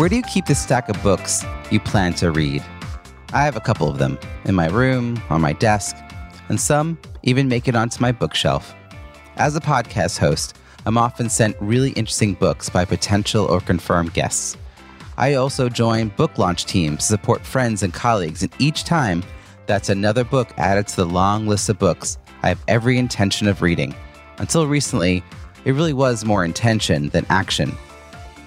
Where do you keep the stack of books you plan to read? I have a couple of them in my room, on my desk, and some even make it onto my bookshelf. As a podcast host, I'm often sent really interesting books by potential or confirmed guests. I also join book launch teams to support friends and colleagues, and each time, that's another book added to the long list of books I have every intention of reading. Until recently, it really was more intention than action.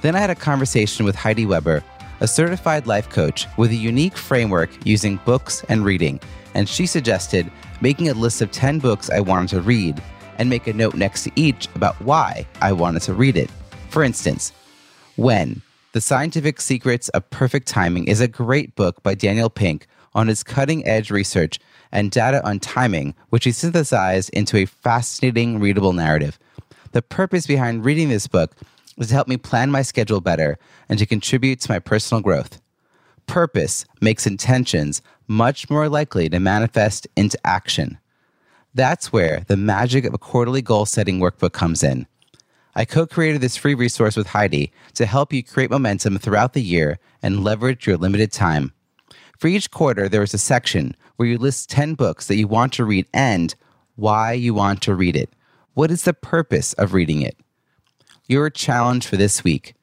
Then I had a conversation with Heidi Weber, a certified life coach with a unique framework using books and reading, and she suggested making a list of 10 books I wanted to read and make a note next to each about why I wanted to read it. For instance, When The Scientific Secrets of Perfect Timing is a great book by Daniel Pink on his cutting edge research and data on timing, which he synthesized into a fascinating readable narrative. The purpose behind reading this book is to help me plan my schedule better and to contribute to my personal growth. Purpose makes intentions much more likely to manifest into action. That's where the magic of a quarterly goal setting workbook comes in. I co created this free resource with Heidi to help you create momentum throughout the year and leverage your limited time. For each quarter, there is a section where you list 10 books that you want to read and why you want to read it. What is the purpose of reading it? Your challenge for this week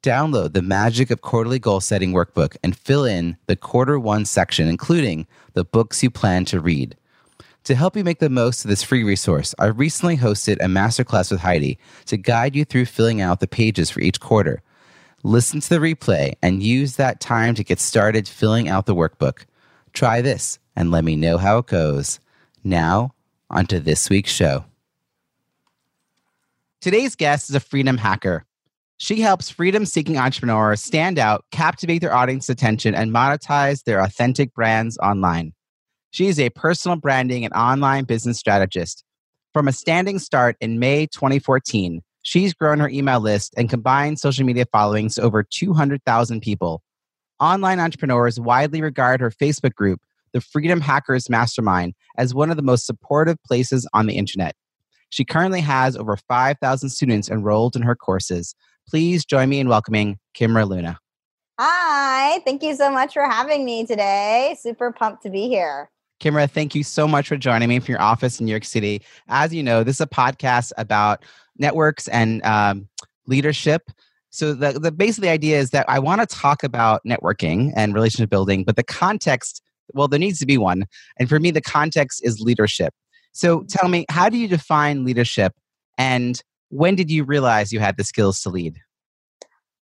download the Magic of Quarterly Goal Setting workbook and fill in the quarter one section, including the books you plan to read. To help you make the most of this free resource, I recently hosted a masterclass with Heidi to guide you through filling out the pages for each quarter. Listen to the replay and use that time to get started filling out the workbook. Try this and let me know how it goes. Now, onto this week's show. Today's guest is a freedom hacker. She helps freedom seeking entrepreneurs stand out, captivate their audience attention, and monetize their authentic brands online. She is a personal branding and online business strategist. From a standing start in May 2014, she's grown her email list and combined social media followings to over 200,000 people. Online entrepreneurs widely regard her Facebook group, the Freedom Hackers Mastermind, as one of the most supportive places on the internet. She currently has over 5,000 students enrolled in her courses. Please join me in welcoming Kimra Luna. Hi, thank you so much for having me today. Super pumped to be here. Kimra, thank you so much for joining me from your office in New York City. As you know, this is a podcast about networks and um, leadership. So the, the basically idea is that I want to talk about networking and relationship building, but the context, well, there needs to be one. And for me, the context is leadership. So tell me, how do you define leadership and when did you realize you had the skills to lead?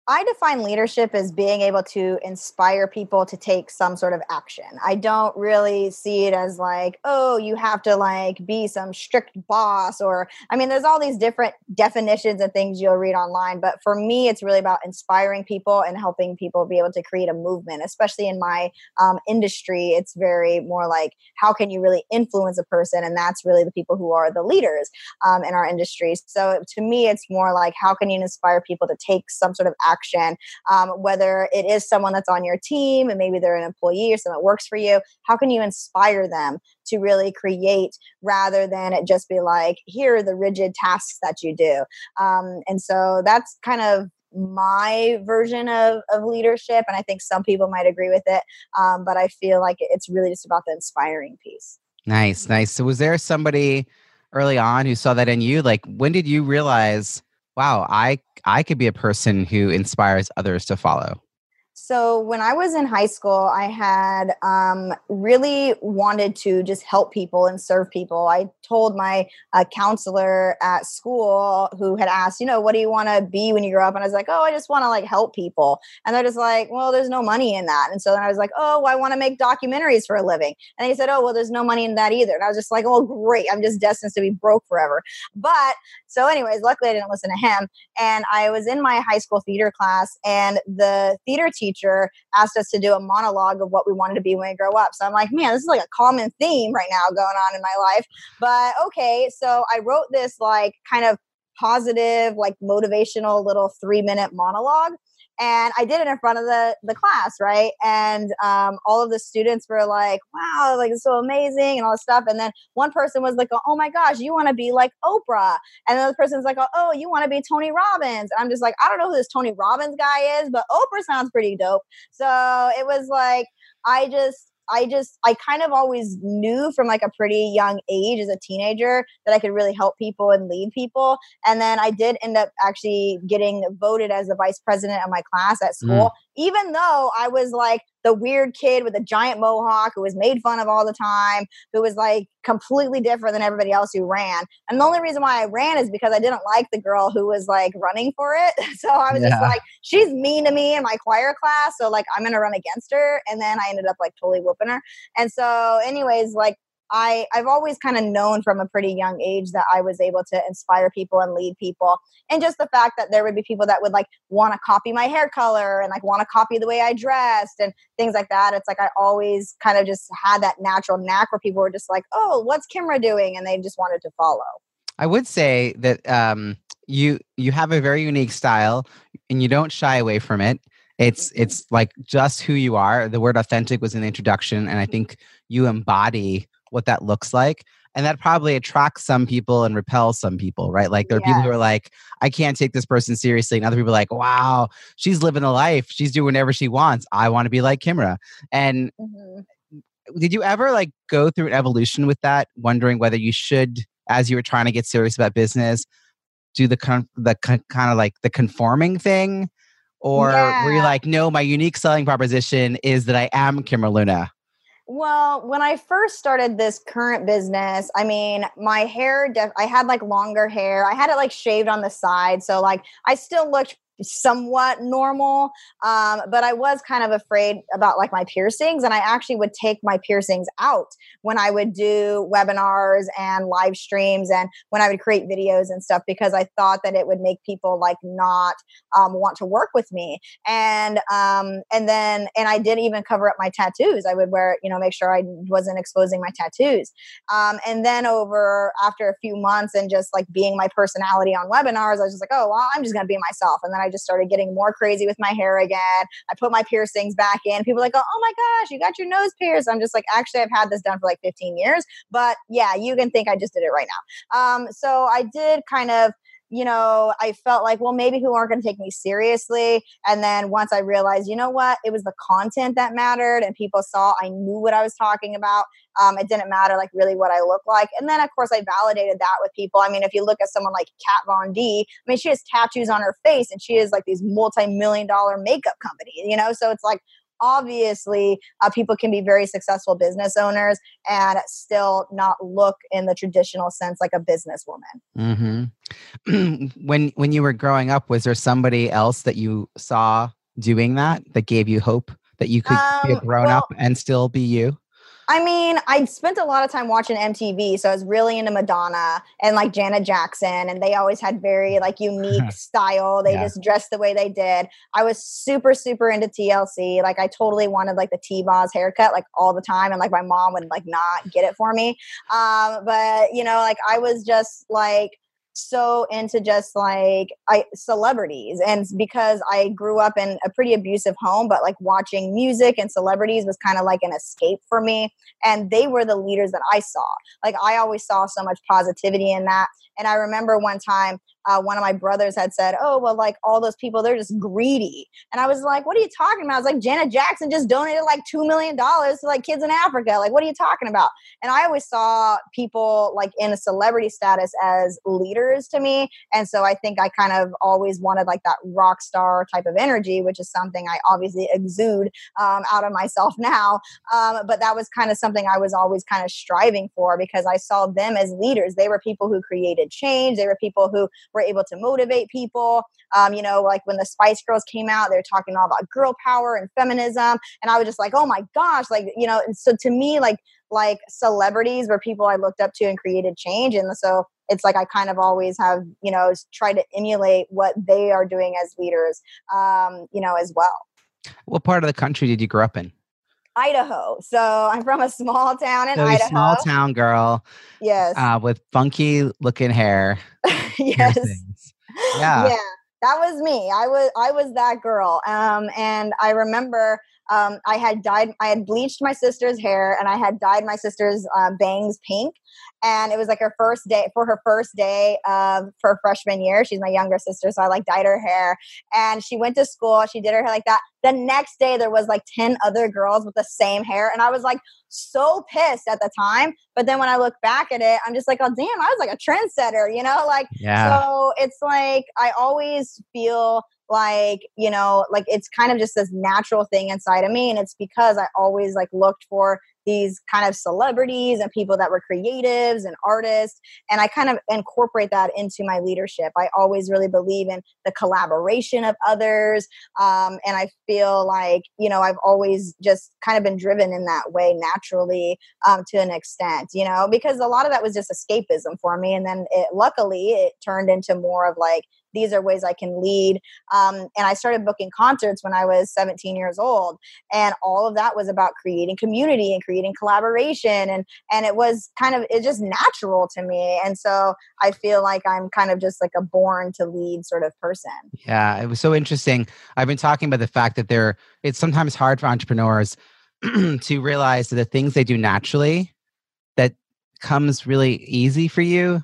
I define leadership as being able to inspire people to take some sort of action. I don't really see it as like, oh, you have to like be some strict boss or I mean there's all these different definitions and things you'll read online, but for me it's really about inspiring people and helping people be able to create a movement, especially in my um, industry. It's very more like how can you really influence a person and that's really the people who are the leaders um, in our industry. So to me it's more like how can you inspire people to take some sort of action um, whether it is someone that's on your team and maybe they're an employee or someone that works for you. How can you inspire them to really create rather than it just be like, here are the rigid tasks that you do? Um, and so that's kind of my version of, of leadership. And I think some people might agree with it. Um, but I feel like it's really just about the inspiring piece. Nice, nice. So, was there somebody early on who saw that in you? Like, when did you realize wow, I I could be a person who inspires others to follow. So when I was in high school, I had um, really wanted to just help people and serve people. I told my uh, counselor at school who had asked, you know, what do you want to be when you grow up? And I was like, oh, I just want to like help people. And they're just like, well, there's no money in that. And so then I was like, oh, well, I want to make documentaries for a living. And he said, oh, well, there's no money in that either. And I was just like, oh, great. I'm just destined to be broke forever. But so, anyways, luckily I didn't listen to him. And I was in my high school theater class, and the theater teacher asked us to do a monologue of what we wanted to be when we grow up. So I'm like, man, this is like a common theme right now going on in my life. But okay, so I wrote this like kind of positive, like motivational little three minute monologue and I did it in front of the the class, right? And um, all of the students were like, "Wow, like it's so amazing," and all this stuff. And then one person was like, "Oh my gosh, you want to be like Oprah?" And the person's like, "Oh, you want to be Tony Robbins?" And I'm just like, "I don't know who this Tony Robbins guy is, but Oprah sounds pretty dope." So it was like I just I just I kind of always knew from like a pretty young age as a teenager that I could really help people and lead people. And then I did end up actually getting voted as the vice president of my class at school. Mm even though I was like the weird kid with a giant mohawk who was made fun of all the time, who was like completely different than everybody else who ran. And the only reason why I ran is because I didn't like the girl who was like running for it. So I was yeah. just like, she's mean to me in my choir class. So like, I'm going to run against her. And then I ended up like totally whooping her. And so, anyways, like, I, I've always kind of known from a pretty young age that I was able to inspire people and lead people. And just the fact that there would be people that would like want to copy my hair color and like want to copy the way I dressed and things like that. It's like I always kind of just had that natural knack where people were just like, oh, what's Kimra doing? And they just wanted to follow. I would say that um, you you have a very unique style and you don't shy away from it. It's mm-hmm. it's like just who you are. The word authentic was in the introduction, and I think you embody what that looks like and that probably attracts some people and repels some people right? Like there are people who are like i can't take this person seriously and other people are like wow she's living a life. She's doing whatever she wants. I want to be like kimra. And mm-hmm. did you ever like go through an evolution with that wondering whether you should as you were trying to get serious about business do the con- the con- kind of like the conforming thing? Or yeah. were you like no my unique selling proposition is that i am kimra luna well, when I first started this current business, I mean, my hair, def- I had like longer hair. I had it like shaved on the side. So, like, I still looked somewhat normal um, but i was kind of afraid about like my piercings and i actually would take my piercings out when i would do webinars and live streams and when i would create videos and stuff because i thought that it would make people like not um, want to work with me. And um, and then and i didn't even cover up my tattoos. I would wear you know make sure i wasn't exposing my tattoos. Um, and then over after a few months and just like being my personality on webinars i was just like oh well i'm just gonna be myself. And then I just started getting more crazy with my hair again. I put my piercings back in. People like, oh my gosh, you got your nose pierced. I'm just like, actually, I've had this done for like 15 years. But yeah, you can think I just did it right now. Um, so I did kind of you know, I felt like, well, maybe who aren't going to take me seriously. And then once I realized, you know what, it was the content that mattered and people saw I knew what I was talking about. Um, it didn't matter like really what I look like. And then of course I validated that with people. I mean, if you look at someone like Kat Von D, I mean, she has tattoos on her face and she is like these multi-million dollar makeup company, you know? So it's like, obviously uh, people can be very successful business owners and still not look in the traditional sense like a businesswoman mm-hmm. when when you were growing up was there somebody else that you saw doing that that gave you hope that you could um, be a grown well, up and still be you I mean, I spent a lot of time watching MTV, so I was really into Madonna and like Janet Jackson, and they always had very like unique style. They yeah. just dressed the way they did. I was super, super into TLC. Like, I totally wanted like the T-Boz haircut like all the time, and like my mom would like not get it for me. Um, but you know, like I was just like so into just like I celebrities and because I grew up in a pretty abusive home but like watching music and celebrities was kind of like an escape for me and they were the leaders that I saw. Like I always saw so much positivity in that and I remember one time uh, one of my brothers had said, "Oh, well, like all those people, they're just greedy," and I was like, "What are you talking about?" I was like, "Janet Jackson just donated like two million dollars to like kids in Africa. Like, what are you talking about?" And I always saw people like in a celebrity status as leaders to me, and so I think I kind of always wanted like that rock star type of energy, which is something I obviously exude um, out of myself now. Um, but that was kind of something I was always kind of striving for because I saw them as leaders. They were people who created change. They were people who were able to motivate people. Um, you know, like when the Spice Girls came out, they were talking all about girl power and feminism, and I was just like, oh my gosh, like you know. And so to me, like like celebrities were people I looked up to and created change, and so it's like I kind of always have you know try to emulate what they are doing as leaders, um, you know, as well. What part of the country did you grow up in? Idaho. So I'm from a small town in so Idaho. Small town girl. Yes. Uh, with funky looking hair. yes. Yeah. Yeah. That was me. I was I was that girl. Um, and I remember um, I had dyed, I had bleached my sister's hair and I had dyed my sister's uh, bangs pink. And it was like her first day for her first day of for freshman year. She's my younger sister, so I like dyed her hair. And she went to school. She did her hair like that. The next day, there was like ten other girls with the same hair, and I was like so pissed at the time. But then when I look back at it, I'm just like, oh damn, I was like a trendsetter, you know? Like, yeah. so it's like I always feel like you know like it's kind of just this natural thing inside of me and it's because i always like looked for these kind of celebrities and people that were creatives and artists and i kind of incorporate that into my leadership. I always really believe in the collaboration of others um, and i feel like you know i've always just kind of been driven in that way naturally um, to an extent you know because a lot of that was just escapism for me and then it luckily it turned into more of like these are ways I can lead. Um, and I started booking concerts when I was 17 years old. And all of that was about creating community and creating collaboration. And, and it was kind of, it's just natural to me. And so I feel like I'm kind of just like a born to lead sort of person. Yeah. It was so interesting. I've been talking about the fact that there, it's sometimes hard for entrepreneurs to realize that the things they do naturally that comes really easy for you,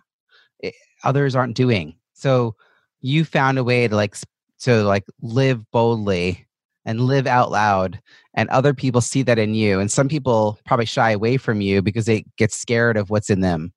it, others aren't doing. So you found a way to like to like live boldly and live out loud and other people see that in you and some people probably shy away from you because they get scared of what's in them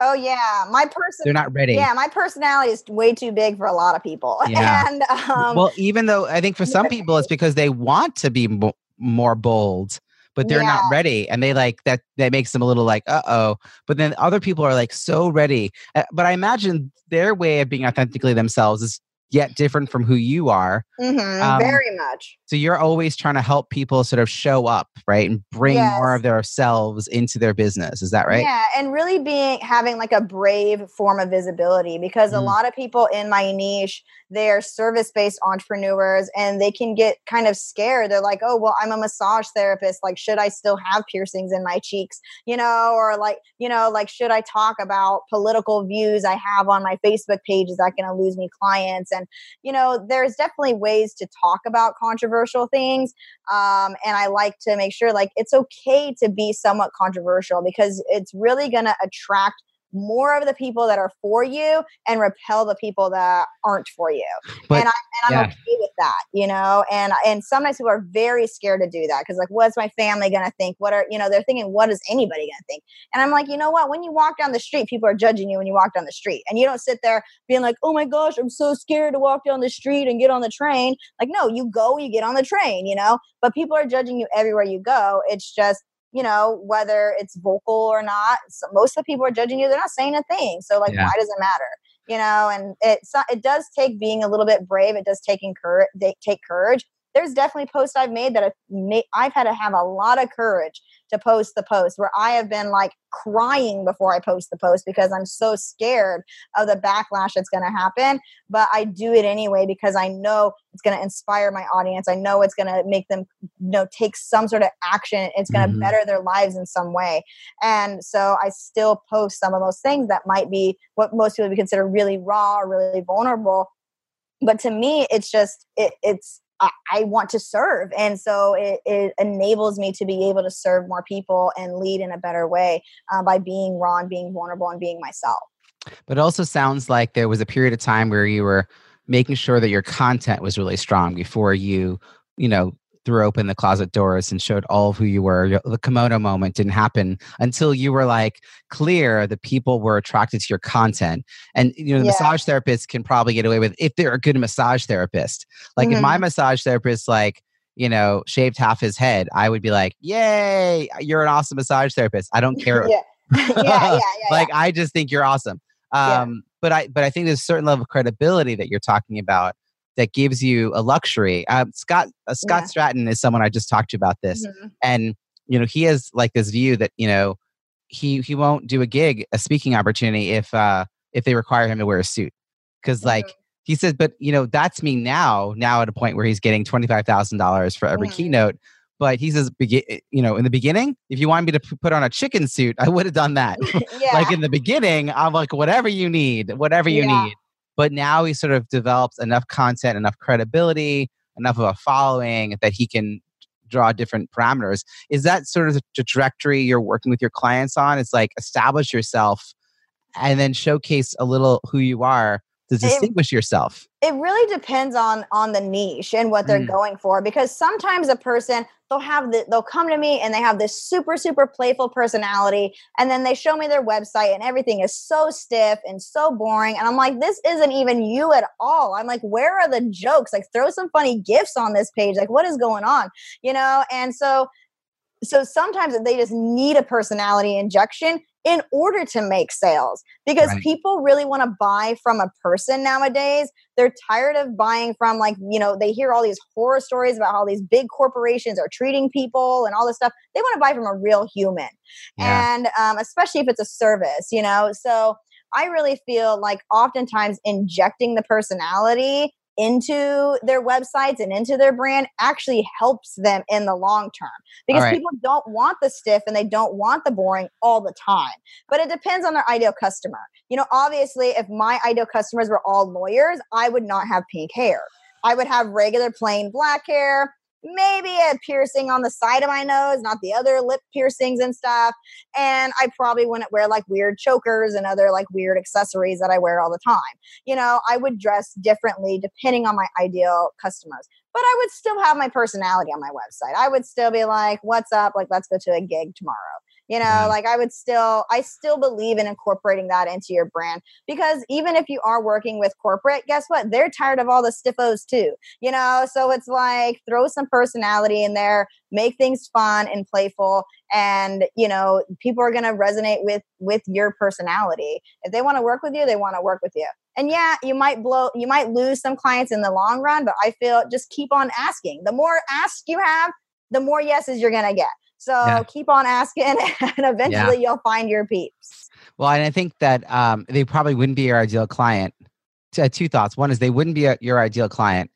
Oh yeah, my person. They're not ready. Yeah, my personality is way too big for a lot of people. Yeah. And um, well, even though I think for some people it's because they want to be mo- more bold, but they're Yeah. not ready, and they like that. That makes them a little like, uh oh. But then other people are like so ready. Uh, But I imagine their way of being authentically themselves is yet different from who you are. mhm, um, very much. So you're always trying to help people sort of show up, right, and bring more Yes. of themselves into their business. Is that right? Yeah, and really being having like a brave form of visibility because a Mm. lot of people in my niche, they're service-based entrepreneurs and they can get kind of scared. They're like, "Oh, well, I'm a massage therapist. Like, should I still have piercings in my cheeks?" You know, or like, you know, like should I talk about political views I have on my Facebook page? Is that going to lose me clients? And you know, there's definitely ways to talk about controversial things um, and i like to make sure like it's okay to be somewhat controversial because it's really going to attract more of the people that are for you and repel the people that aren't for you. But- and, I, and i'm yeah. okay with that you know? And and sometimes people are very scared to do that because like what's my family going to think? What are you know they're thinking what is anybody going to think? And i'm like you know what? When you walk down the street people are judging you when you walk down the street. And you don't sit there being like oh my gosh i'm so scared to walk down the street and get on the train like no you go you get on the train you know? But people are judging you everywhere you go. It's just you know whether it's vocal or not so most of the people are judging you they're not saying a thing so like Yeah. why does it matter you know and it's it does take being a little bit brave it does take courage take courage there's definitely posts i've made that I've, made, I've had to have a lot of courage to post the post where i have been like crying before i post the post because i'm so scared of the backlash that's going to happen but i do it anyway because i know it's going to inspire my audience. I know it's going to make them you know take some sort of action. It's going to Mhm. better their lives in some way. And so i still post some of those things that might be what most people would consider really raw or really vulnerable. But to me it's just it, it's I, want to serve and so it, it enables me to be able to serve more people and lead in a better way uh, by being raw and being vulnerable and being myself. But it also sounds like there was a period of time where you were making sure that your content was really strong before you, you know, threw open the closet doors and showed all of who you were. The kimono moment didn't happen until you were like clear that people were attracted to your content. And you know, the yeah. massage therapist can probably get away with if they're a good massage therapist. Like mm-hmm. if my mm-hmm. massage therapist like you know, shaved half his head, I would be like, "Yay, you're an awesome massage therapist." I don't care. yeah. yeah, yeah, like I just think you're awesome. Um, but I but I think there's a certain level of credibility that you're talking about that gives you a luxury. Uh, Scott uh, Scott yeah. Stratten is someone I just talked to about this, mm-hmm. and you know he has like this view that you know he he won't do a gig a speaking opportunity if uh if they require him to wear a suit because mm-hmm. like he says, but you know that's me now now at a point where he's getting twenty five thousand dollars for every mm-hmm. keynote. But he says, eh, you know, in the beginning, if you wanted me to put on a chicken suit, I would have done that. yeah. Like in the beginning, I'm like, whatever you need, whatever you yeah. need. But now he sort of develops enough content, enough credibility, enough of a following that he can draw different parameters. Is that sort of the trajectory you're working with your clients on? It's like establish yourself and then showcase a little who you are to distinguish it, yourself? It really depends on on the niche and what they're mm. going for because sometimes a person they'll have the, they'll come to me and they have this super super playful personality and then they show me their website and everything is so stiff and so boring and I'm like this isn't even you at all. I'm like where are the jokes? Like throw some funny gifs on this page. Like what is going on? You know? And so so sometimes they just need a personality injection in order to make sales because right. people really want to buy from a person nowadays. They're tired of buying from, like, you know, they hear all these horror stories about how these big corporations are treating people and all this stuff. They want to buy from a real human. Yeah. And um, especially if it's a service, you know? So I really feel like oftentimes injecting the personality into their websites and into their brand actually helps them in the long term because right. people don't want the stiff and they don't want the boring all the time. But it depends on their ideal customer. You know, obviously, if my ideal customers were all lawyers, I would not have pink hair. I would have regular plain black hair maybe a piercing on the side of my nose, not the other lip piercings and stuff. And I probably wouldn't wear like weird chokers and other like weird accessories that I wear all the time. You know, I would dress differently depending on my ideal customers. But I would still have my personality on my website. I would still be like, what's up? Like, let's go to a gig tomorrow you know mm-hmm. like i would still i still believe in incorporating that into your brand because even if you are working with corporate guess what? They're tired of all the stiffos too you know? So it's like throw some personality in there make things fun and playful and you know people are going to resonate with with your personality. If they want to work with you they want to work with you. And yeah you might blow you might lose some clients in the long run but i feel just keep on asking. The more asks you have the more yeses you're going to get so yeah. keep on asking, and eventually yeah. you'll find your peeps. Well, and I think that um, they probably wouldn't be your ideal client. Uh, two thoughts. One is they wouldn't be a, your ideal client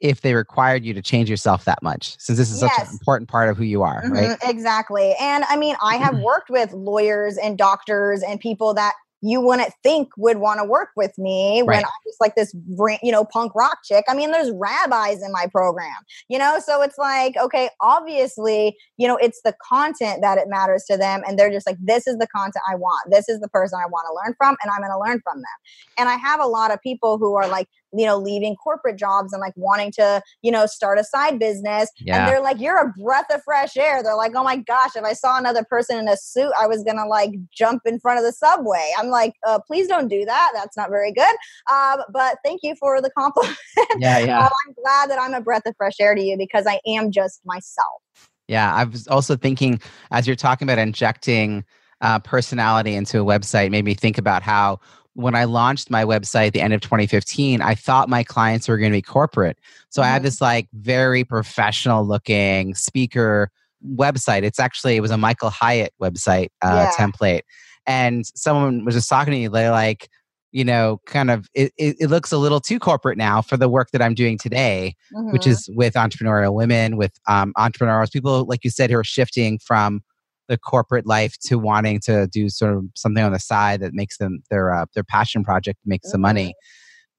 if they required you to change yourself that much, since this is yes. such an important part of who you are, mm-hmm, right? Exactly. And I mean, I have worked with lawyers and doctors and people that you wouldn't think would want to work with me right. when I'm just like this, you know, punk rock chick. I mean, there's rabbis in my program, you know, so it's like, okay, obviously, you know, it's the content that it matters to them. And they're just like, this is the content I want. This is the person I want to learn from, and I'm going to learn from them. And I have a lot of people who are like, you know, leaving corporate jobs and like wanting to, you know, start a side business. Yeah. And they're like, you're a breath of fresh air. They're like, oh my gosh, if I saw another person in a suit, I was going to like jump in front of the subway. I'm like, uh, please don't do that. That's not very good. Um, but thank you for the compliment. Yeah, yeah. uh, I'm glad that I'm a breath of fresh air to you because I am just myself. Yeah, I was also thinking as you're talking about injecting uh, personality into a website, made me think about how when I launched my website at the end of 2015, I thought my clients were going to be corporate. So mm-hmm. I had mm-hmm. this like very professional looking speaker website. It's actually, it was a Michael Hyatt website uh, yeah. template. And someone was just talking to me, they're like, you know, kind of, it, it, it, looks a little too corporate now for the work that I'm doing today, mm-hmm. which is with entrepreneurial women, with um, entrepreneurs, people, like you said, who are shifting from the corporate life to wanting to do sort of something on the side that makes them their uh, their passion project makes some money.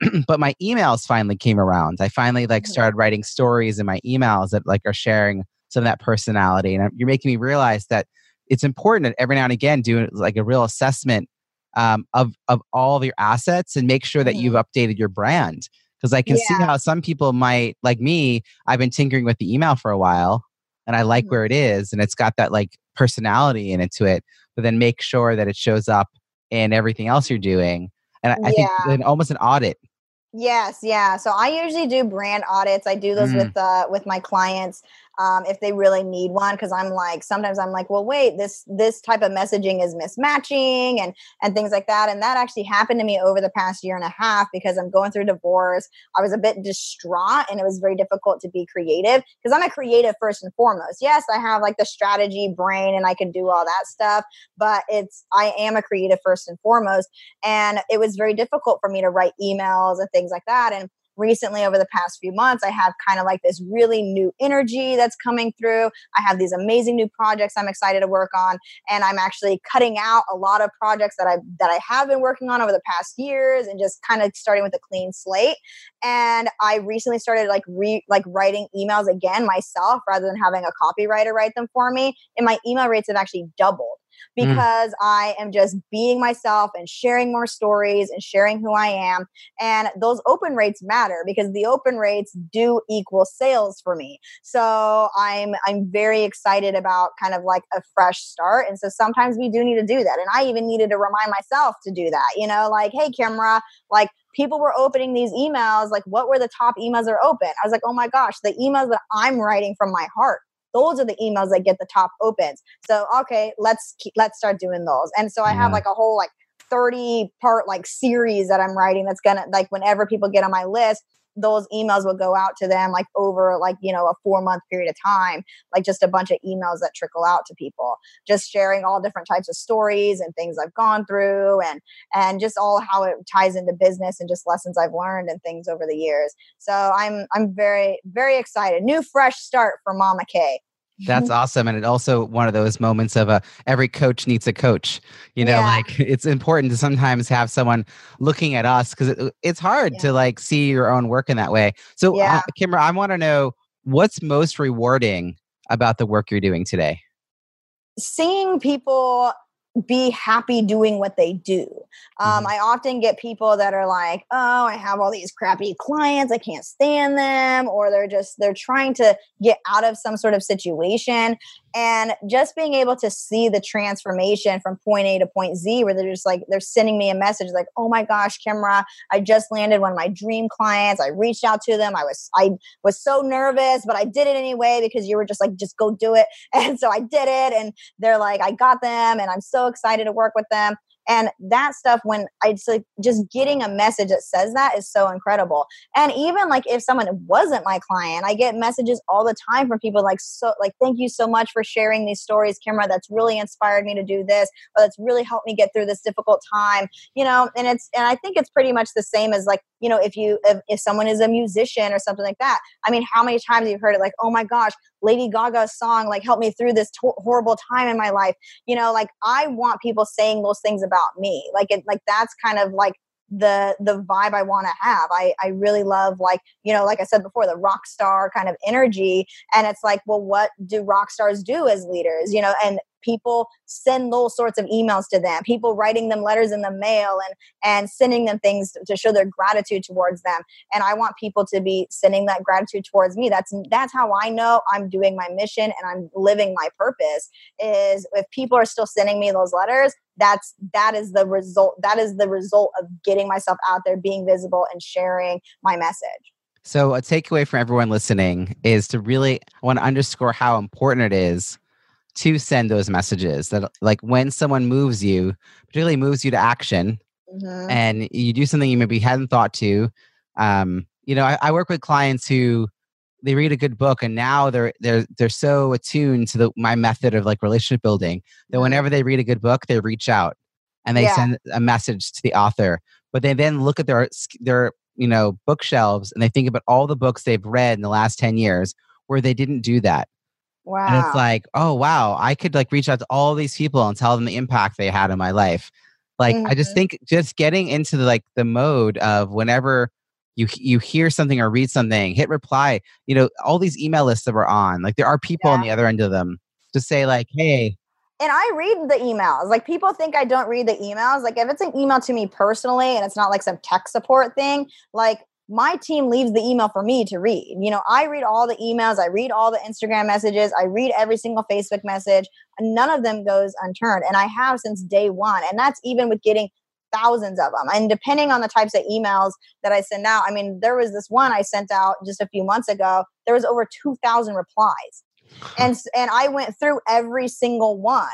Mm-hmm. but my emails finally came around. I finally like mm-hmm. started writing stories in my emails that like are sharing some of that personality, and you're making me realize that it's important that every now and again do like a real assessment um, of of all of your assets and make sure that you've updated your brand because I can see how some people might like me. I've been tinkering with the email for a while, and I like Mhm. where it is, and it's got that like personality in it it. But then make sure that it shows up in everything else you're doing, and I, I think Yeah. then almost an audit. Yes, yeah. So I usually do brand audits. I do those Mm. with uh with my clients um, if they really need one because I'm like sometimes I'm like, well, wait, this this type of messaging is mismatching and and things like that. And that actually happened to me over the past year and a half because I'm going through divorce. I was a bit distraught and it was very difficult to be creative because I'm a creative first and foremost. Yes, I have like the strategy brain and I can do all that stuff, but it's I am a creative first and foremost and it was very difficult for me to write emails and things like that and recently over the past few months i have kind of like this really new energy that's coming through. I have these amazing new projects i'm excited to work on and i'm actually cutting out a lot of projects that i that i have been working on over the past years and just kind of starting with a clean slate. And i recently started like re like writing emails again myself rather than having a copywriter write them for me and my email rates have actually doubled Mm. because I am just being myself and sharing more stories and sharing who I am. And those open rates matter because the open rates do equal sales for me. So I'm I'm very excited about kind of like a fresh start. And so sometimes we do need to do that. And I even needed to remind myself to do that. You know, like, hey, Kimra, like people were opening these emails. Like, what were the top emails that are open? I was like, oh my gosh, the emails that I'm writing from my heart those are the emails that get the top opens. So okay let's keep, let's start doing those. And so i have like a whole like 30 part like series that i'm writing that's gonna like whenever people get on my list those emails will go out to them like over like you know a four month period of time like just a bunch of emails that trickle out to people just sharing all different types of stories and things i've gone through and and just all how it ties into business and just lessons i've learned and things over the years. So i'm i'm very very excited. New fresh start for mama k That's awesome. And it also one of those moments of a every coach needs a coach. You know, Yeah. like it's important to sometimes have someone looking at us because it, it's hard Yeah. to like see your own work in that way. So, Yeah. uh, Kimra, I want to know what's most rewarding about the work you're doing today. seeing people be happy doing what they do. Um, Mhm. I often get people that are like, "Oh, I have all these crappy clients. I can't stand them," or they're just they're trying to get out of some sort of situation, and just being able to see the transformation from point A to point Z, where they're just like they're sending me a message like, "Oh my gosh, Kimra, I just landed one of my dream clients. I reached out to them. I was I was so nervous, but I did it anyway because you were just like, just go do it." And so I did it, and they're like i got them and i'm so excited to work with them and that stuff when i just like just getting a message that says that is so incredible. And even like if someone wasn't my client i get messages all the time from people like so like thank you so much for sharing these stories Kimra. That's really inspired me to do this or that's really helped me get through this difficult time you know? And it's and i think it's pretty much the same as like you know if you if, if someone is a musician or something like that. I mean how many times you've you heard it like oh my gosh lady gaga's song like helped me through this to- horrible time in my life. You know like i want people saying those things about me. Like it like that's kind of like the the vibe i want to have. I i really love like you know like i said before the rock star kind of energy. And it's like well what do rock stars do as leaders? You know and people send those sorts of emails to them people writing them letters in the mail and and sending them things to show their gratitude towards them. And i want people to be sending that gratitude towards me. That's that's how i know i'm doing my mission and i'm living my purpose is if people are still sending me those letters that's that is the result that is the result of getting myself out there being visible and sharing my message. So, a takeaway for everyone listening is to really want to underscore how important it is to send those messages that, like, when someone moves you, particularly moves you to action, Mhm. and you do something you maybe hadn't thought to. Um, you know, I, I work with clients who they read a good book and now they're they're they're so attuned to the my method of like relationship building that Mhm. whenever they read a good book, they reach out and they Yeah. send a message to the author. But they then look at their their you know bookshelves and they think about all the books they've read in the last 10 years where they didn't do that. Wow And it's like, oh wow, I could like reach out to all these people and tell them the impact they had in my life. Like I just Mhm. think just getting into the like the mode of whenever you you hear something or read something, hit reply. You know, all these email lists that we're on, like there are people on the other end of them to say like, hey, and I read the emails. Like people think I don't read the emails. Like if it's an email to me personally and it's not like some tech support thing, like my team leaves the email for me to read. You know, I read all the emails, I read all the Instagram messages, I read every single Facebook message, none of them goes unturned. And I have since day one. And that's even with getting thousands of them. And depending on the types of emails that I send out, I mean, there was this one I sent out just a few months ago, there was over 2,000 replies and and I went through every single one,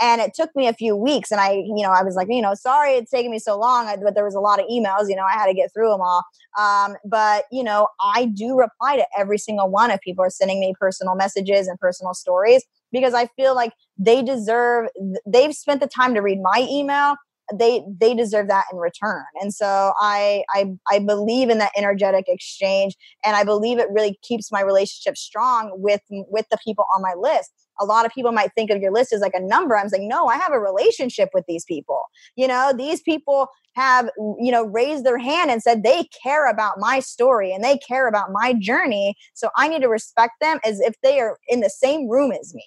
and it took me a few weeks. And I, you know, I was like, you know, sorry it's taking me so long, but there was a lot of emails. You know, I had to get through them all. Um, but you know, I do reply to every single one if people are sending me personal messages and personal stories because I feel like they deserve. They've spent the time to read my email they they deserve that in return. And so I, I i believe in that energetic exchange and i believe it really keeps my relationship strong with with the people on my list. A lot of people might think of your list as like a number. I'm saying no i have a relationship with these people. You know these people have you know raised their hand and said they care about my story and they care about my journey. So i need to respect them as if they are in the same room as me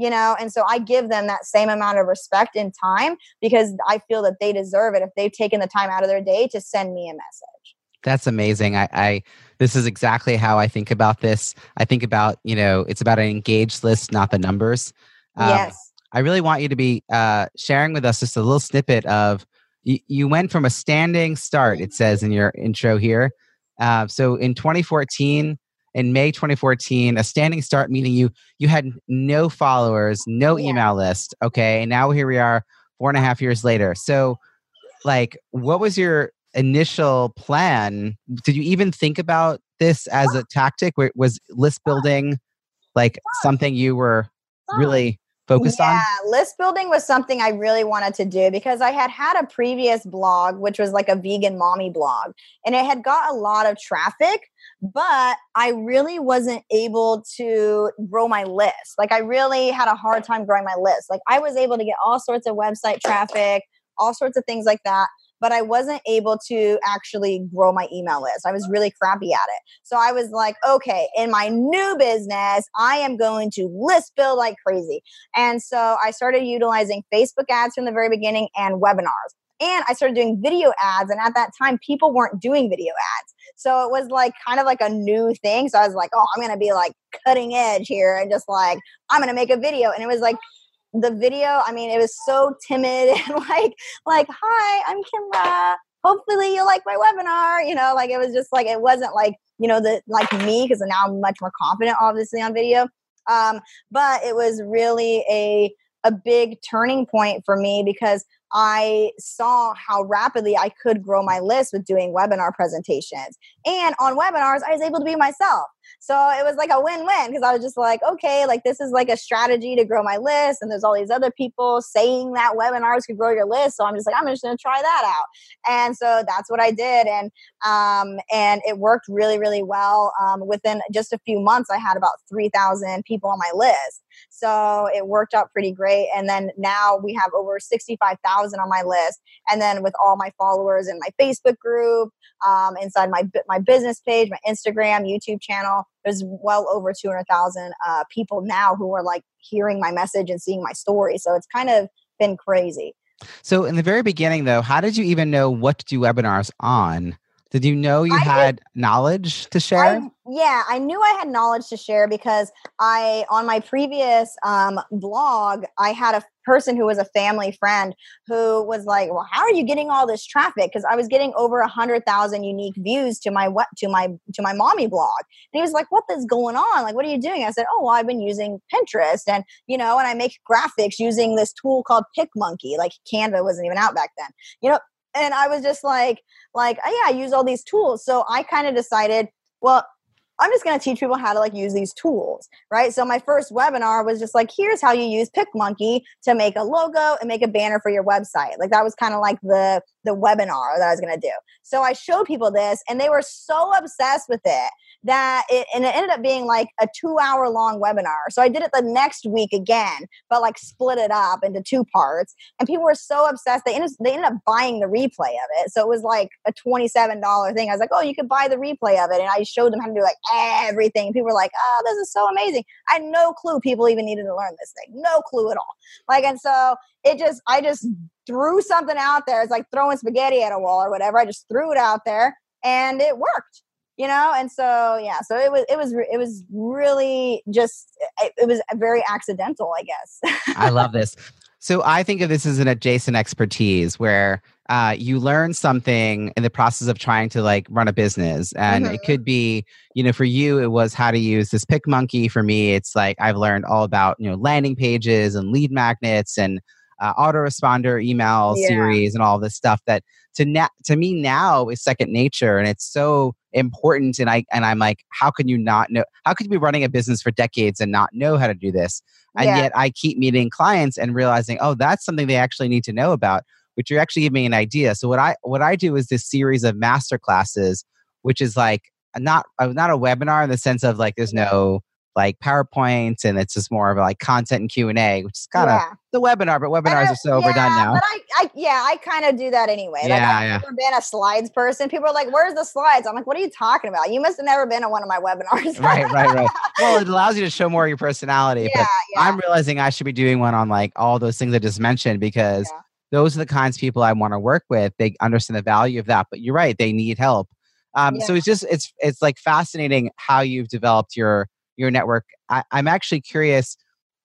you know? And so i give them that same amount of respect and time because i feel that they deserve it if they've taken the time out of their day to send me a message. That's amazing. I, I this is exactly how i think about this. I think about you know it's about an engaged list not the numbers. Um, yes. I really want you to be uh, sharing with us just a little snippet of you, you went from a standing start it says in your intro here. Uh, so in 2014 in May 2014, a standing start, meaning you you had no followers, no yeah. email list. Okay, and now here we are, four and a half years later. So, like, what was your initial plan? Did you even think about this as a tactic? Was list building like something you were really focused yeah, on? Yeah, list building was something I really wanted to do because I had had a previous blog, which was like a vegan mommy blog, and it had got a lot of traffic, but I really wasn't able to grow my list. Like, I really had a hard time growing my list. Like, I was able to get all sorts of website traffic, all sorts of things like that but I wasn't able to actually grow my email list. I was really crappy at it. So I was like, okay, in my new business, I am going to list build like crazy. And so I started utilizing Facebook ads from the very beginning and webinars. And I started doing video ads. And at that time, people weren't doing video ads. So it was like kind of like a new thing. So I was like, oh, I'm going to be like cutting edge here and just like, I'm going to make a video. And it was like the video, I mean, it was so timid and like, like, hi, I'm Kimra. Hopefully you like my webinar. You know, like it was just like it wasn't like, you know, the like me, because now I'm much more confident, obviously, on video. Um, but it was really a a big turning point for me because I saw how rapidly I could grow my list with doing webinar presentations. And on webinars, I was able to be myself. So it was like a win-win because I was just like, okay, like this is like a strategy to grow my list. And there's all these other people saying that webinars could grow your list. So I'm just like, I'm just gonna try that out. And so that's what I did. And um, and it worked really, really well. Um, within just a few months, I had about 3,000 people on my list. So it worked out pretty great. And then now we have over 65,000 on my list. And then with all my followers in my Facebook group, um, inside my my business page, my Instagram, YouTube channel, there's well over 200,000 uh, people now who are like hearing my message and seeing my story. So it's kind of been crazy. So in the very beginning, though, how did you even know what to do webinars on? Did you know you I had did, knowledge to share? I, yeah, I knew I had knowledge to share because I, on my previous um, blog, I had a person who was a family friend who was like, "Well, how are you getting all this traffic?" Because I was getting over a hundred thousand unique views to my what to my to my mommy blog, and he was like, "What is going on? Like, what are you doing?" I said, "Oh, well, I've been using Pinterest, and you know, and I make graphics using this tool called PicMonkey. Like, Canva wasn't even out back then, you know." And I was just like, like, oh, yeah, I use all these tools. So I kind of decided, well, I'm just going to teach people how to like use these tools, right? So my first webinar was just like, here's how you use PicMonkey to make a logo and make a banner for your website. Like that was kind of like the the webinar that I was going to do. So I showed people this, and they were so obsessed with it that it, and it ended up being like a two hour long webinar. So I did it the next week again, but like split it up into two parts. And people were so obsessed. They ended, they ended up buying the replay of it. So it was like a $27 thing. I was like, oh, you could buy the replay of it. And I showed them how to do like everything. People were like, oh, this is so amazing. I had no clue people even needed to learn this thing. No clue at all. Like, and so it just, I just threw something out there. It's like throwing spaghetti at a wall or whatever. I just threw it out there and it worked you know? And so yeah so it was it was it was really just it, it was very accidental i guess. I love this. So i think of this as an adjacent expertise where uh, you learn something in the process of trying to like run a business. And mm-hmm. it could be you know for you it was how to use this PicMonkey. For me it's like i've learned all about you know landing pages and lead magnets and uh, autoresponder email yeah. series and all this stuff that to na- to me now is second nature and it's so important and i and i'm like how can you not know how could you be running a business for decades and not know how to do this and yeah. yet i keep meeting clients and realizing oh that's something they actually need to know about which you're actually giving me an idea so what i what i do is this series of master classes which is like not uh, not a webinar in the sense of like there's no like PowerPoint and it's just more of like content and Q and A, which is kind of yeah. the webinar, but webinars are so yeah, overdone now. But I, I yeah, I kind of do that anyway. Yeah, like, I've yeah. never been a slides person. People are like, "Where's the slides?" I'm like, "What are you talking about? You must have never been on one of my webinars." right, right, right. Well, it allows you to show more of your personality. Yeah, but yeah. I'm realizing I should be doing one on like all those things I just mentioned because yeah. those are the kinds of people I want to work with. They understand the value of that. But you're right; they need help. Um, So it's just it's it's like fascinating how you've developed your your network. I, am actually curious,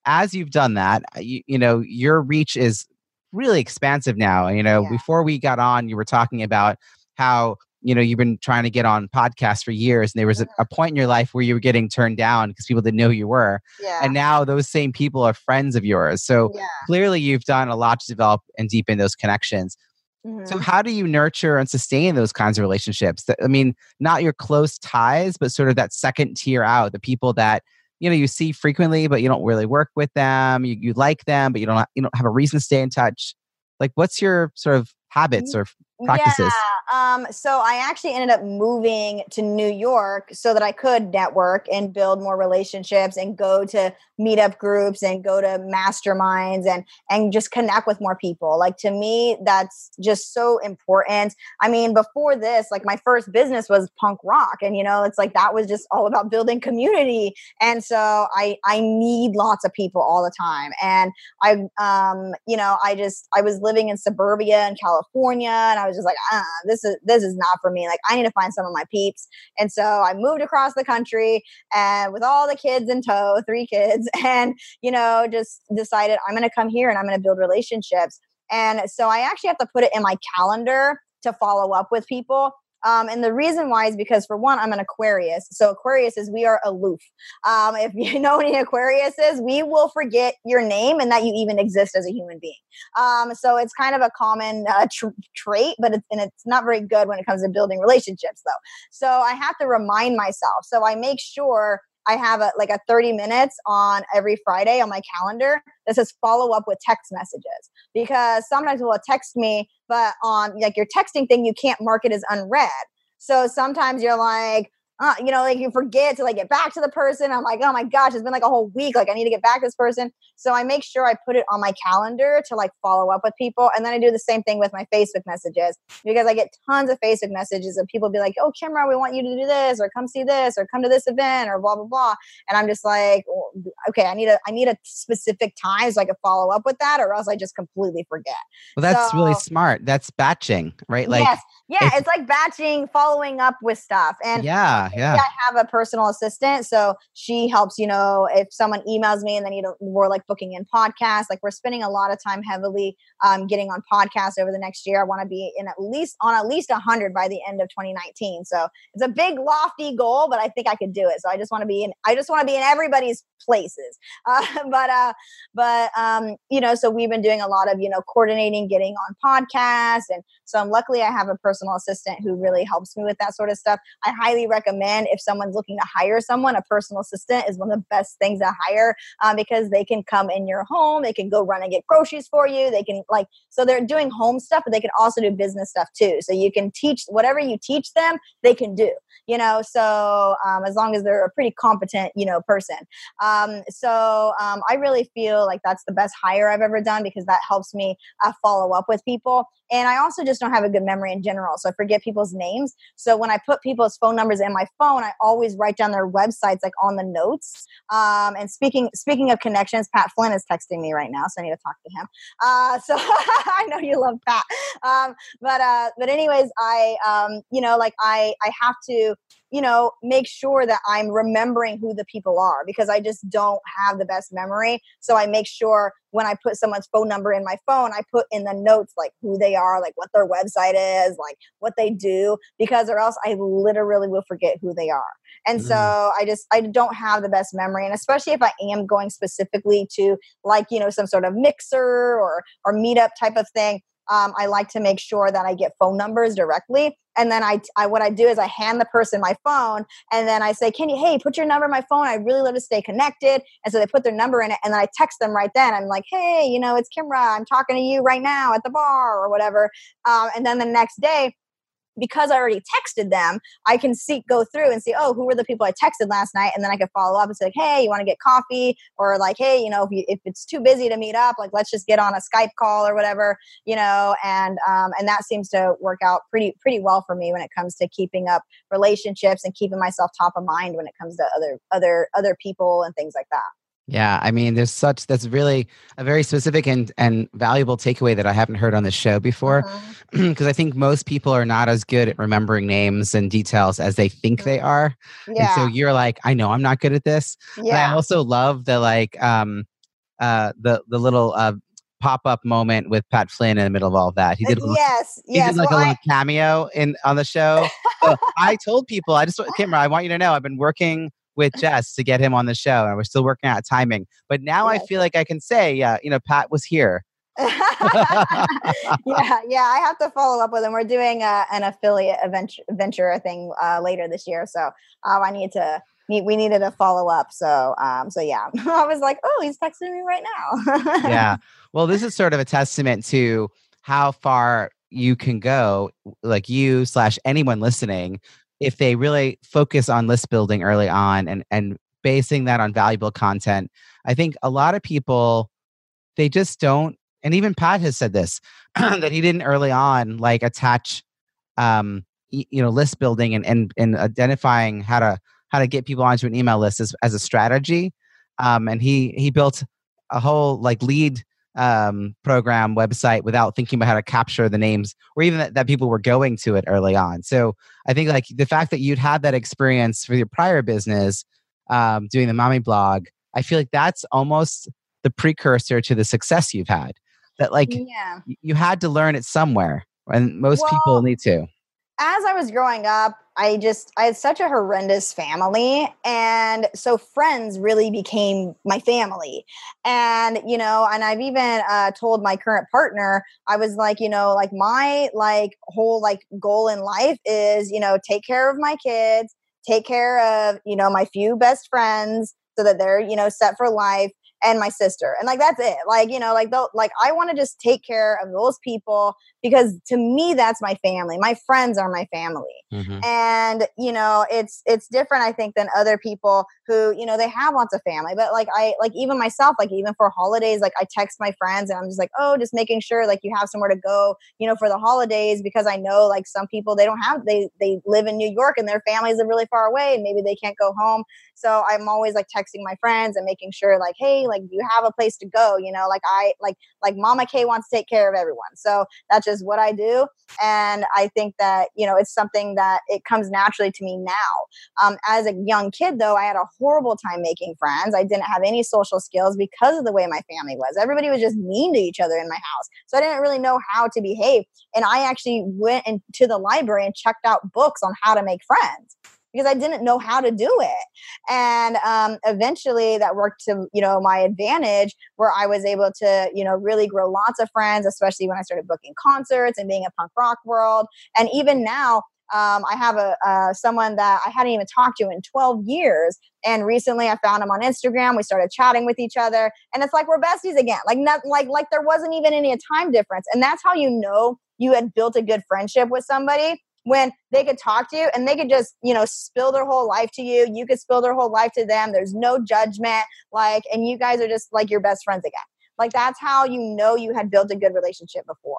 as you've done that, uh, you, you, know, your reach is really expansive now. You know, yeah. before we got on, you were talking about how you know you've been trying to get on podcasts for years and there was a, a, point in your life where you were getting turned down because people didn't know who you were yeah. and now those same people are friends of yours so yeah. clearly you've done a lot to develop and deepen those connections Mm-hmm. So, how do you nurture and sustain those kinds of relationships? That, I mean, not your close ties, but sort of that second tier out, the people that you know you see frequently, but you don't really work with them. You, you like them, but you don't you don't have a reason to stay in touch. Like, what's your sort of habits or practices? Yeah. Um, so I actually ended up moving to New York so that I could network and build more relationships and go to meetup groups and go to masterminds and and just connect with more people. Like to me, that's just so important. I mean, before this, like my first business was punk rock, and you know, it's like that was just all about building community. And so I I need lots of people all the time. And I um, you know, I just I was living in suburbia in California, and I was just like, ah, this is this is not for me. Like I need to find some of my peeps. And so I moved across the country and with all the kids in tow, three kids, and you know, just decided I'm gonna come here and I'm gonna build relationships. And so I actually have to put it in my calendar to follow up with people um, and the reason why is because, for one, I'm an Aquarius. So, Aquarius is we are aloof. Um, if you know any an Aquarius is, we will forget your name and that you even exist as a human being. Um, so, it's kind of a common uh, tr- trait, but it's, and it's not very good when it comes to building relationships, though. So, I have to remind myself. So, I make sure I have a, like a 30 minutes on every Friday on my calendar that says follow up with text messages because sometimes people text me, but on like your texting thing, you can't mark it as unread. So sometimes you're like, uh, you know, like you forget to like get back to the person. I'm like, oh my gosh, it's been like a whole week. Like I need to get back to this person. So I make sure I put it on my calendar to like follow up with people. And then I do the same thing with my Facebook messages because I get tons of Facebook messages of people be like, oh, Kimra, we want you to do this or come see this or come to this event or blah, blah, blah. And I'm just like, well, okay, I need a, I need a specific time so I can follow up with that or else I just completely forget. Well, that's so, really smart. That's batching, right? Like, yes. Yeah, it's like batching, following up with stuff. And yeah, yeah. I have a personal assistant. So she helps, you know, if someone emails me and they need a, we're like booking in podcasts, like we're spending a lot of time heavily um, getting on podcasts over the next year. I want to be in at least on at least a 100 by the end of 2019. So it's a big, lofty goal, but I think I could do it. So I just want to be in, I just want to be in everybody's places. Uh, but, uh, but, um, you know, so we've been doing a lot of, you know, coordinating, getting on podcasts. And so luckily I have a personal assistant who really helps me with that sort of stuff. I highly recommend if someone's looking to hire someone, a personal assistant is one of the best things to hire um, because they can come in your home, they can go run and get groceries for you, they can like so they're doing home stuff, but they can also do business stuff too. So you can teach whatever you teach them, they can do you know so um, as long as they're a pretty competent you know person um, so um, i really feel like that's the best hire i've ever done because that helps me uh, follow up with people and i also just don't have a good memory in general so i forget people's names. So when i put people's phone numbers in my phone i always write down their websites like on the notes. Um, and speaking speaking of connections pat flynn is texting me right now so i need to talk to him. Uh, so i know you love pat. Um, but uh, but anyways i um, you know like i i have to you know, make sure that I'm remembering who the people are because I just don't have the best memory. So I make sure when I put someone's phone number in my phone, I put in the notes like who they are, like what their website is, like what they do, because or else I literally will forget who they are. And mm. so I just I don't have the best memory, and especially if I am going specifically to like you know some sort of mixer or or meetup type of thing um, I like to make sure that I get phone numbers directly. And then I, I, what I do is I hand the person my phone, and then I say, "Can you, hey, put your number in my phone? I really love to stay connected." And so they put their number in it, and then I text them right then. I'm like, "Hey, you know, it's Kimra. I'm talking to you right now at the bar or whatever." Um, and then the next day, because I already texted them, I can see go through and see, oh, who were the people I texted last night, and then I could follow up and say, hey, you want to get coffee, or like, hey, you know, if you, if it's too busy to meet up, like, let's just get on a Skype call or whatever, you know, and um, and that seems to work out pretty pretty well for me when it comes to keeping up relationships and keeping myself top of mind when it comes to other other other people and things like that. Yeah, I mean, there's such that's really a very specific and and valuable takeaway that I haven't heard on the show before, because uh-huh. I think most people are not as good at remembering names and details as they think they mm-hmm. are. Yeah. And so you're like, I know I'm not good at this. Yeah. But I also love the like um uh the the little uh pop up moment with Pat Flynn in the middle of all of that. He did a little, yes, he did like well, a little I... cameo in on the show. so I told people, I just Kimra, I want you to know I've been working with Jess to get him on the show, and we're still working out timing. But now yes. I feel like I can say, yeah, you know, Pat was here. yeah, yeah, I have to follow up with him. We're doing uh, an affiliate venture, venture thing uh, later this year, so um, I need to. we needed a follow up, so um, so yeah, I was like, oh, he's texting me right now. yeah, well, this is sort of a testament to how far you can go, like you slash anyone listening, if they really focus on list building early on and and basing that on valuable content i think a lot of people they just don't and even pat has said this that he didn't early on like attach um you know list building and and, and identifying how to how to get people onto an email list as, as a strategy. Um and he he built a whole like lead um, program website without thinking about how to capture the names or even that, that people were going to it early on. So I think like the fact that you'd had that experience for your prior business um, doing the mommy blog, I feel like that's almost the precursor to the success you've had. That like yeah. you had to learn it somewhere, and most well, people need to as I was growing up, I just I had such a horrendous family and so friends really became my family. And you know, and I've even uh, told my current partner I was like, you know, like my like whole like goal in life is, you know, take care of my kids, take care of, you know, my few best friends so that they're, you know, set for life and my sister. And like that's it. Like, you know, like the like I want to just take care of those people because to me that's my family my friends are my family mm-hmm. and you know it's it's different i think than other people who you know they have lots of family but like i like even myself like even for holidays like i text my friends and i'm just like oh just making sure like you have somewhere to go you know for the holidays because i know like some people they don't have they they live in new york and their families are really far away and maybe they can't go home so i'm always like texting my friends and making sure like hey like you have a place to go you know like i like like mama k wants to take care of everyone so that's just what I do. And I think that, you know, it's something that it comes naturally to me now. Um, as a young kid, though, I had a horrible time making friends. I didn't have any social skills because of the way my family was. Everybody was just mean to each other in my house. So I didn't really know how to behave. And I actually went into the library and checked out books on how to make friends because I didn't know how to do it. And um, eventually that worked to, you know, my advantage where I was able to, you know, really grow lots of friends, especially when I started booking concerts and being a punk rock world. And even now, um, I have a uh, someone that I hadn't even talked to in 12 years, and recently I found him on Instagram. We started chatting with each other, and it's like we're besties again. Like not like like there wasn't even any time difference, and that's how you know you had built a good friendship with somebody when they could talk to you and they could just you know spill their whole life to you. You could spill their whole life to them. There's no judgment like and you guys are just like your best friends again. Like that's how you know you had built a good relationship before.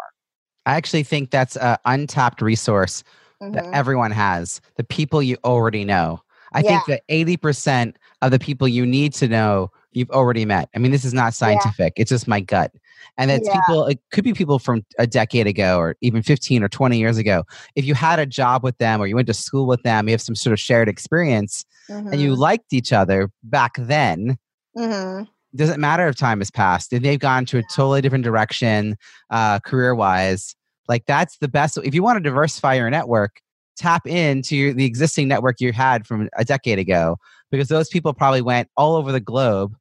I actually think that's an untapped resource mm-hmm. that everyone has the people you already know. I yeah. think that 80% of the people you need to know you've already met i mean this is not scientific yeah. it's just my gut and it's yeah. people it could be people from a decade ago or even 15 or 20 years ago if you had a job with them or you went to school with them you have some sort of shared experience mm-hmm. and you mm-hmm. liked each other back then mm-hmm. doesn't matter if time has passed if they've gone to a totally different direction uh, career wise like that's the best if you want to diversify your network tap into the existing network you had from a decade ago because those people probably went all over the globe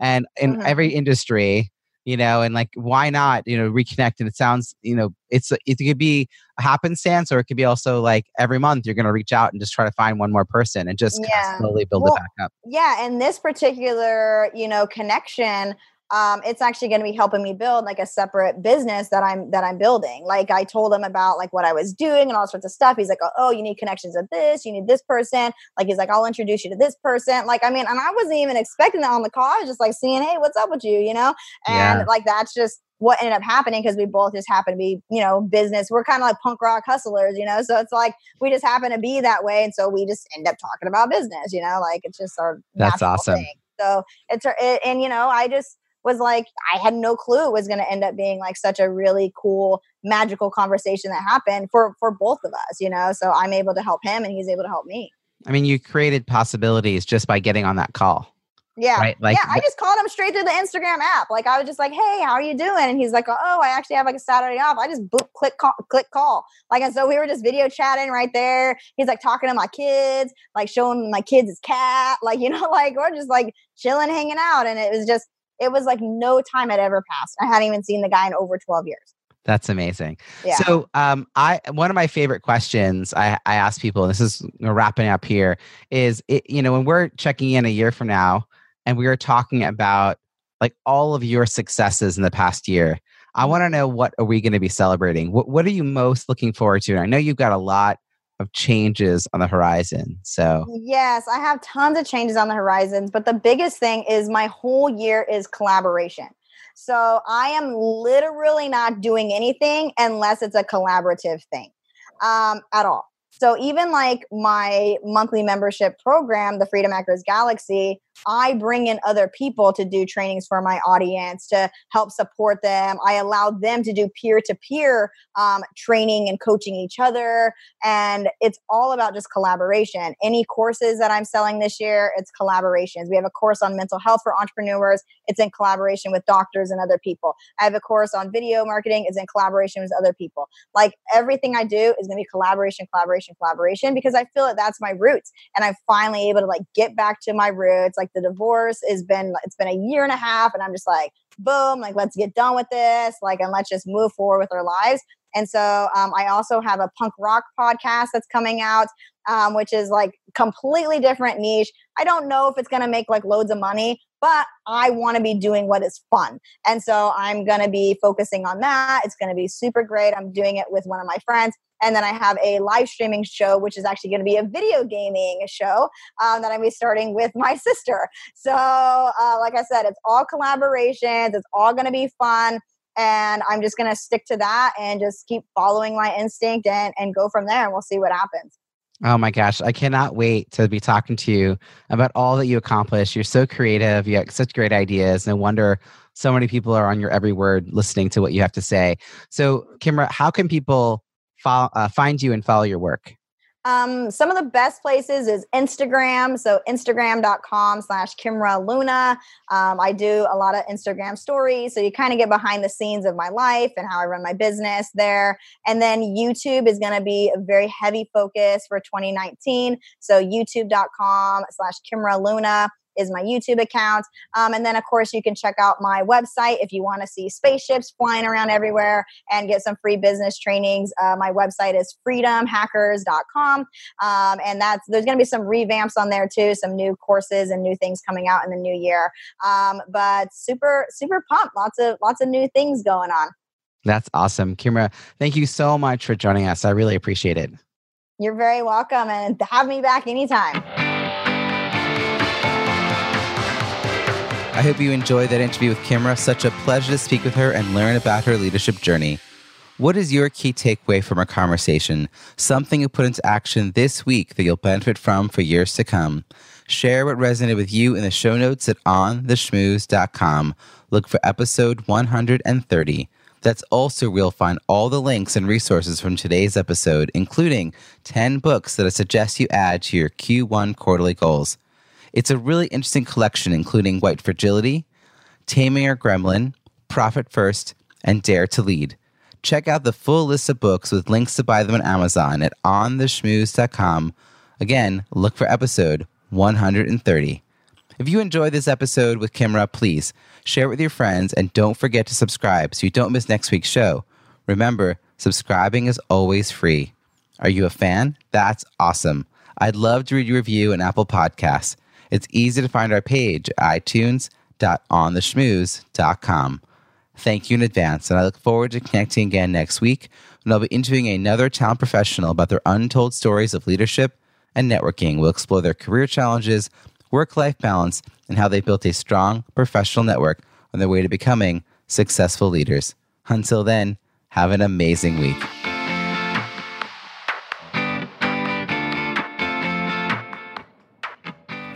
and in mm-hmm. every industry you know, and like, why not, you know, reconnect? And it sounds, you know, it's, it could be a happenstance or it could be also like every month you're going to reach out and just try to find one more person and just yeah. slowly build well, it back up. Yeah. And this particular, you know, connection, um, it's actually going to be helping me build like a separate business that I'm that I'm building. Like I told him about like what I was doing and all sorts of stuff. He's like, oh, you need connections with this, you need this person. Like he's like, I'll introduce you to this person. Like I mean, and I wasn't even expecting that on the call. I was just like seeing, hey, what's up with you, you know? And yeah. like that's just what ended up happening because we both just happen to be, you know, business. We're kind of like punk rock hustlers, you know. So it's like we just happen to be that way, and so we just end up talking about business, you know. Like it's just our that's awesome. Thing. So it's it, and you know, I just was like I had no clue it was going to end up being like such a really cool magical conversation that happened for for both of us, you know. So I'm able to help him and he's able to help me. I mean, you created possibilities just by getting on that call. Yeah. Right? Like, yeah. I just called him straight through the Instagram app. Like I was just like, Hey, how are you doing? And he's like, Oh, I actually have like a Saturday off. I just boop, click, call, click call. Like, and so we were just video chatting right there. He's like talking to my kids, like showing my kids his cat. Like, you know, like we're just like chilling, hanging out. And it was just, it was like no time had ever passed. I hadn't even seen the guy in over 12 years. That's amazing. Yeah. So, um, I one of my favorite questions I, I ask people, and this is wrapping up here, is it, you know when we're checking in a year from now, and we are talking about like all of your successes in the past year. I want to mm-hmm. know what are we going to be celebrating? What What are you most looking forward to? And I know you've got a lot of changes on the horizon. So, yes, I have tons of changes on the horizons, but the biggest thing is my whole year is collaboration. So, I am literally not doing anything unless it's a collaborative thing um, at all. So, even like my monthly membership program, the Freedom Hackers Galaxy, I bring in other people to do trainings for my audience to help support them. I allow them to do peer to peer training and coaching each other. And it's all about just collaboration. Any courses that I'm selling this year, it's collaborations. We have a course on mental health for entrepreneurs, it's in collaboration with doctors and other people. I have a course on video marketing, it's in collaboration with other people. Like everything I do is going to be collaboration, collaboration, collaboration because I feel that that's my roots. And I'm finally able to like get back to my roots. Like like the divorce has been it's been a year and a half and i'm just like boom like let's get done with this like and let's just move forward with our lives and so um, i also have a punk rock podcast that's coming out um, which is like completely different niche i don't know if it's going to make like loads of money but I want to be doing what is fun. And so I'm going to be focusing on that. It's going to be super great. I'm doing it with one of my friends. And then I have a live streaming show, which is actually going to be a video gaming show um, that I'm be starting with my sister. So, uh, like I said, it's all collaborations. It's all going to be fun. And I'm just going to stick to that and just keep following my instinct and, and go from there. And we'll see what happens. Oh my gosh, I cannot wait to be talking to you about all that you accomplish. You're so creative, you have such great ideas. No wonder so many people are on your every word listening to what you have to say. So, Kimra, how can people uh, find you and follow your work? Um, some of the best places is Instagram. So Instagram.com slash Kimra Luna. Um, I do a lot of Instagram stories. So you kind of get behind the scenes of my life and how I run my business there. And then YouTube is going to be a very heavy focus for 2019. So youtube.com slash Kimra Luna is my YouTube account. Um, and then, of course, you can check out my website if you want to see spaceships flying around everywhere and get some free business trainings. Uh, my website is freedomhackers.com. Um, and that's there's going to be some revamps on there too, some new courses and new things coming out in the new year. Um, but super, super pumped. Lots of lots of new things going on. That's awesome. Kimra, thank you so much for joining us. I really appreciate it. You're very welcome and have me back anytime. I hope you enjoyed that interview with Kimra. Such a pleasure to speak with her and learn about her leadership journey. What is your key takeaway from our conversation? Something you put into action this week that you'll benefit from for years to come. Share what resonated with you in the show notes at ontheschmooze.com. Look for episode 130. That's also where you'll find all the links and resources from today's episode, including 10 books that I suggest you add to your Q1 quarterly goals. It's a really interesting collection, including White Fragility, Taming Your Gremlin, Profit First, and Dare to Lead. Check out the full list of books with links to buy them on Amazon at ontheschmooze.com. Again, look for episode 130. If you enjoyed this episode with Kimra, please share it with your friends and don't forget to subscribe so you don't miss next week's show. Remember, subscribing is always free. Are you a fan? That's awesome. I'd love to read your review in Apple Podcasts. It's easy to find our page at itunes.ontheschmooze.com. Thank you in advance, and I look forward to connecting again next week when I'll be interviewing another talent professional about their untold stories of leadership and networking. We'll explore their career challenges, work life balance, and how they built a strong professional network on their way to becoming successful leaders. Until then, have an amazing week.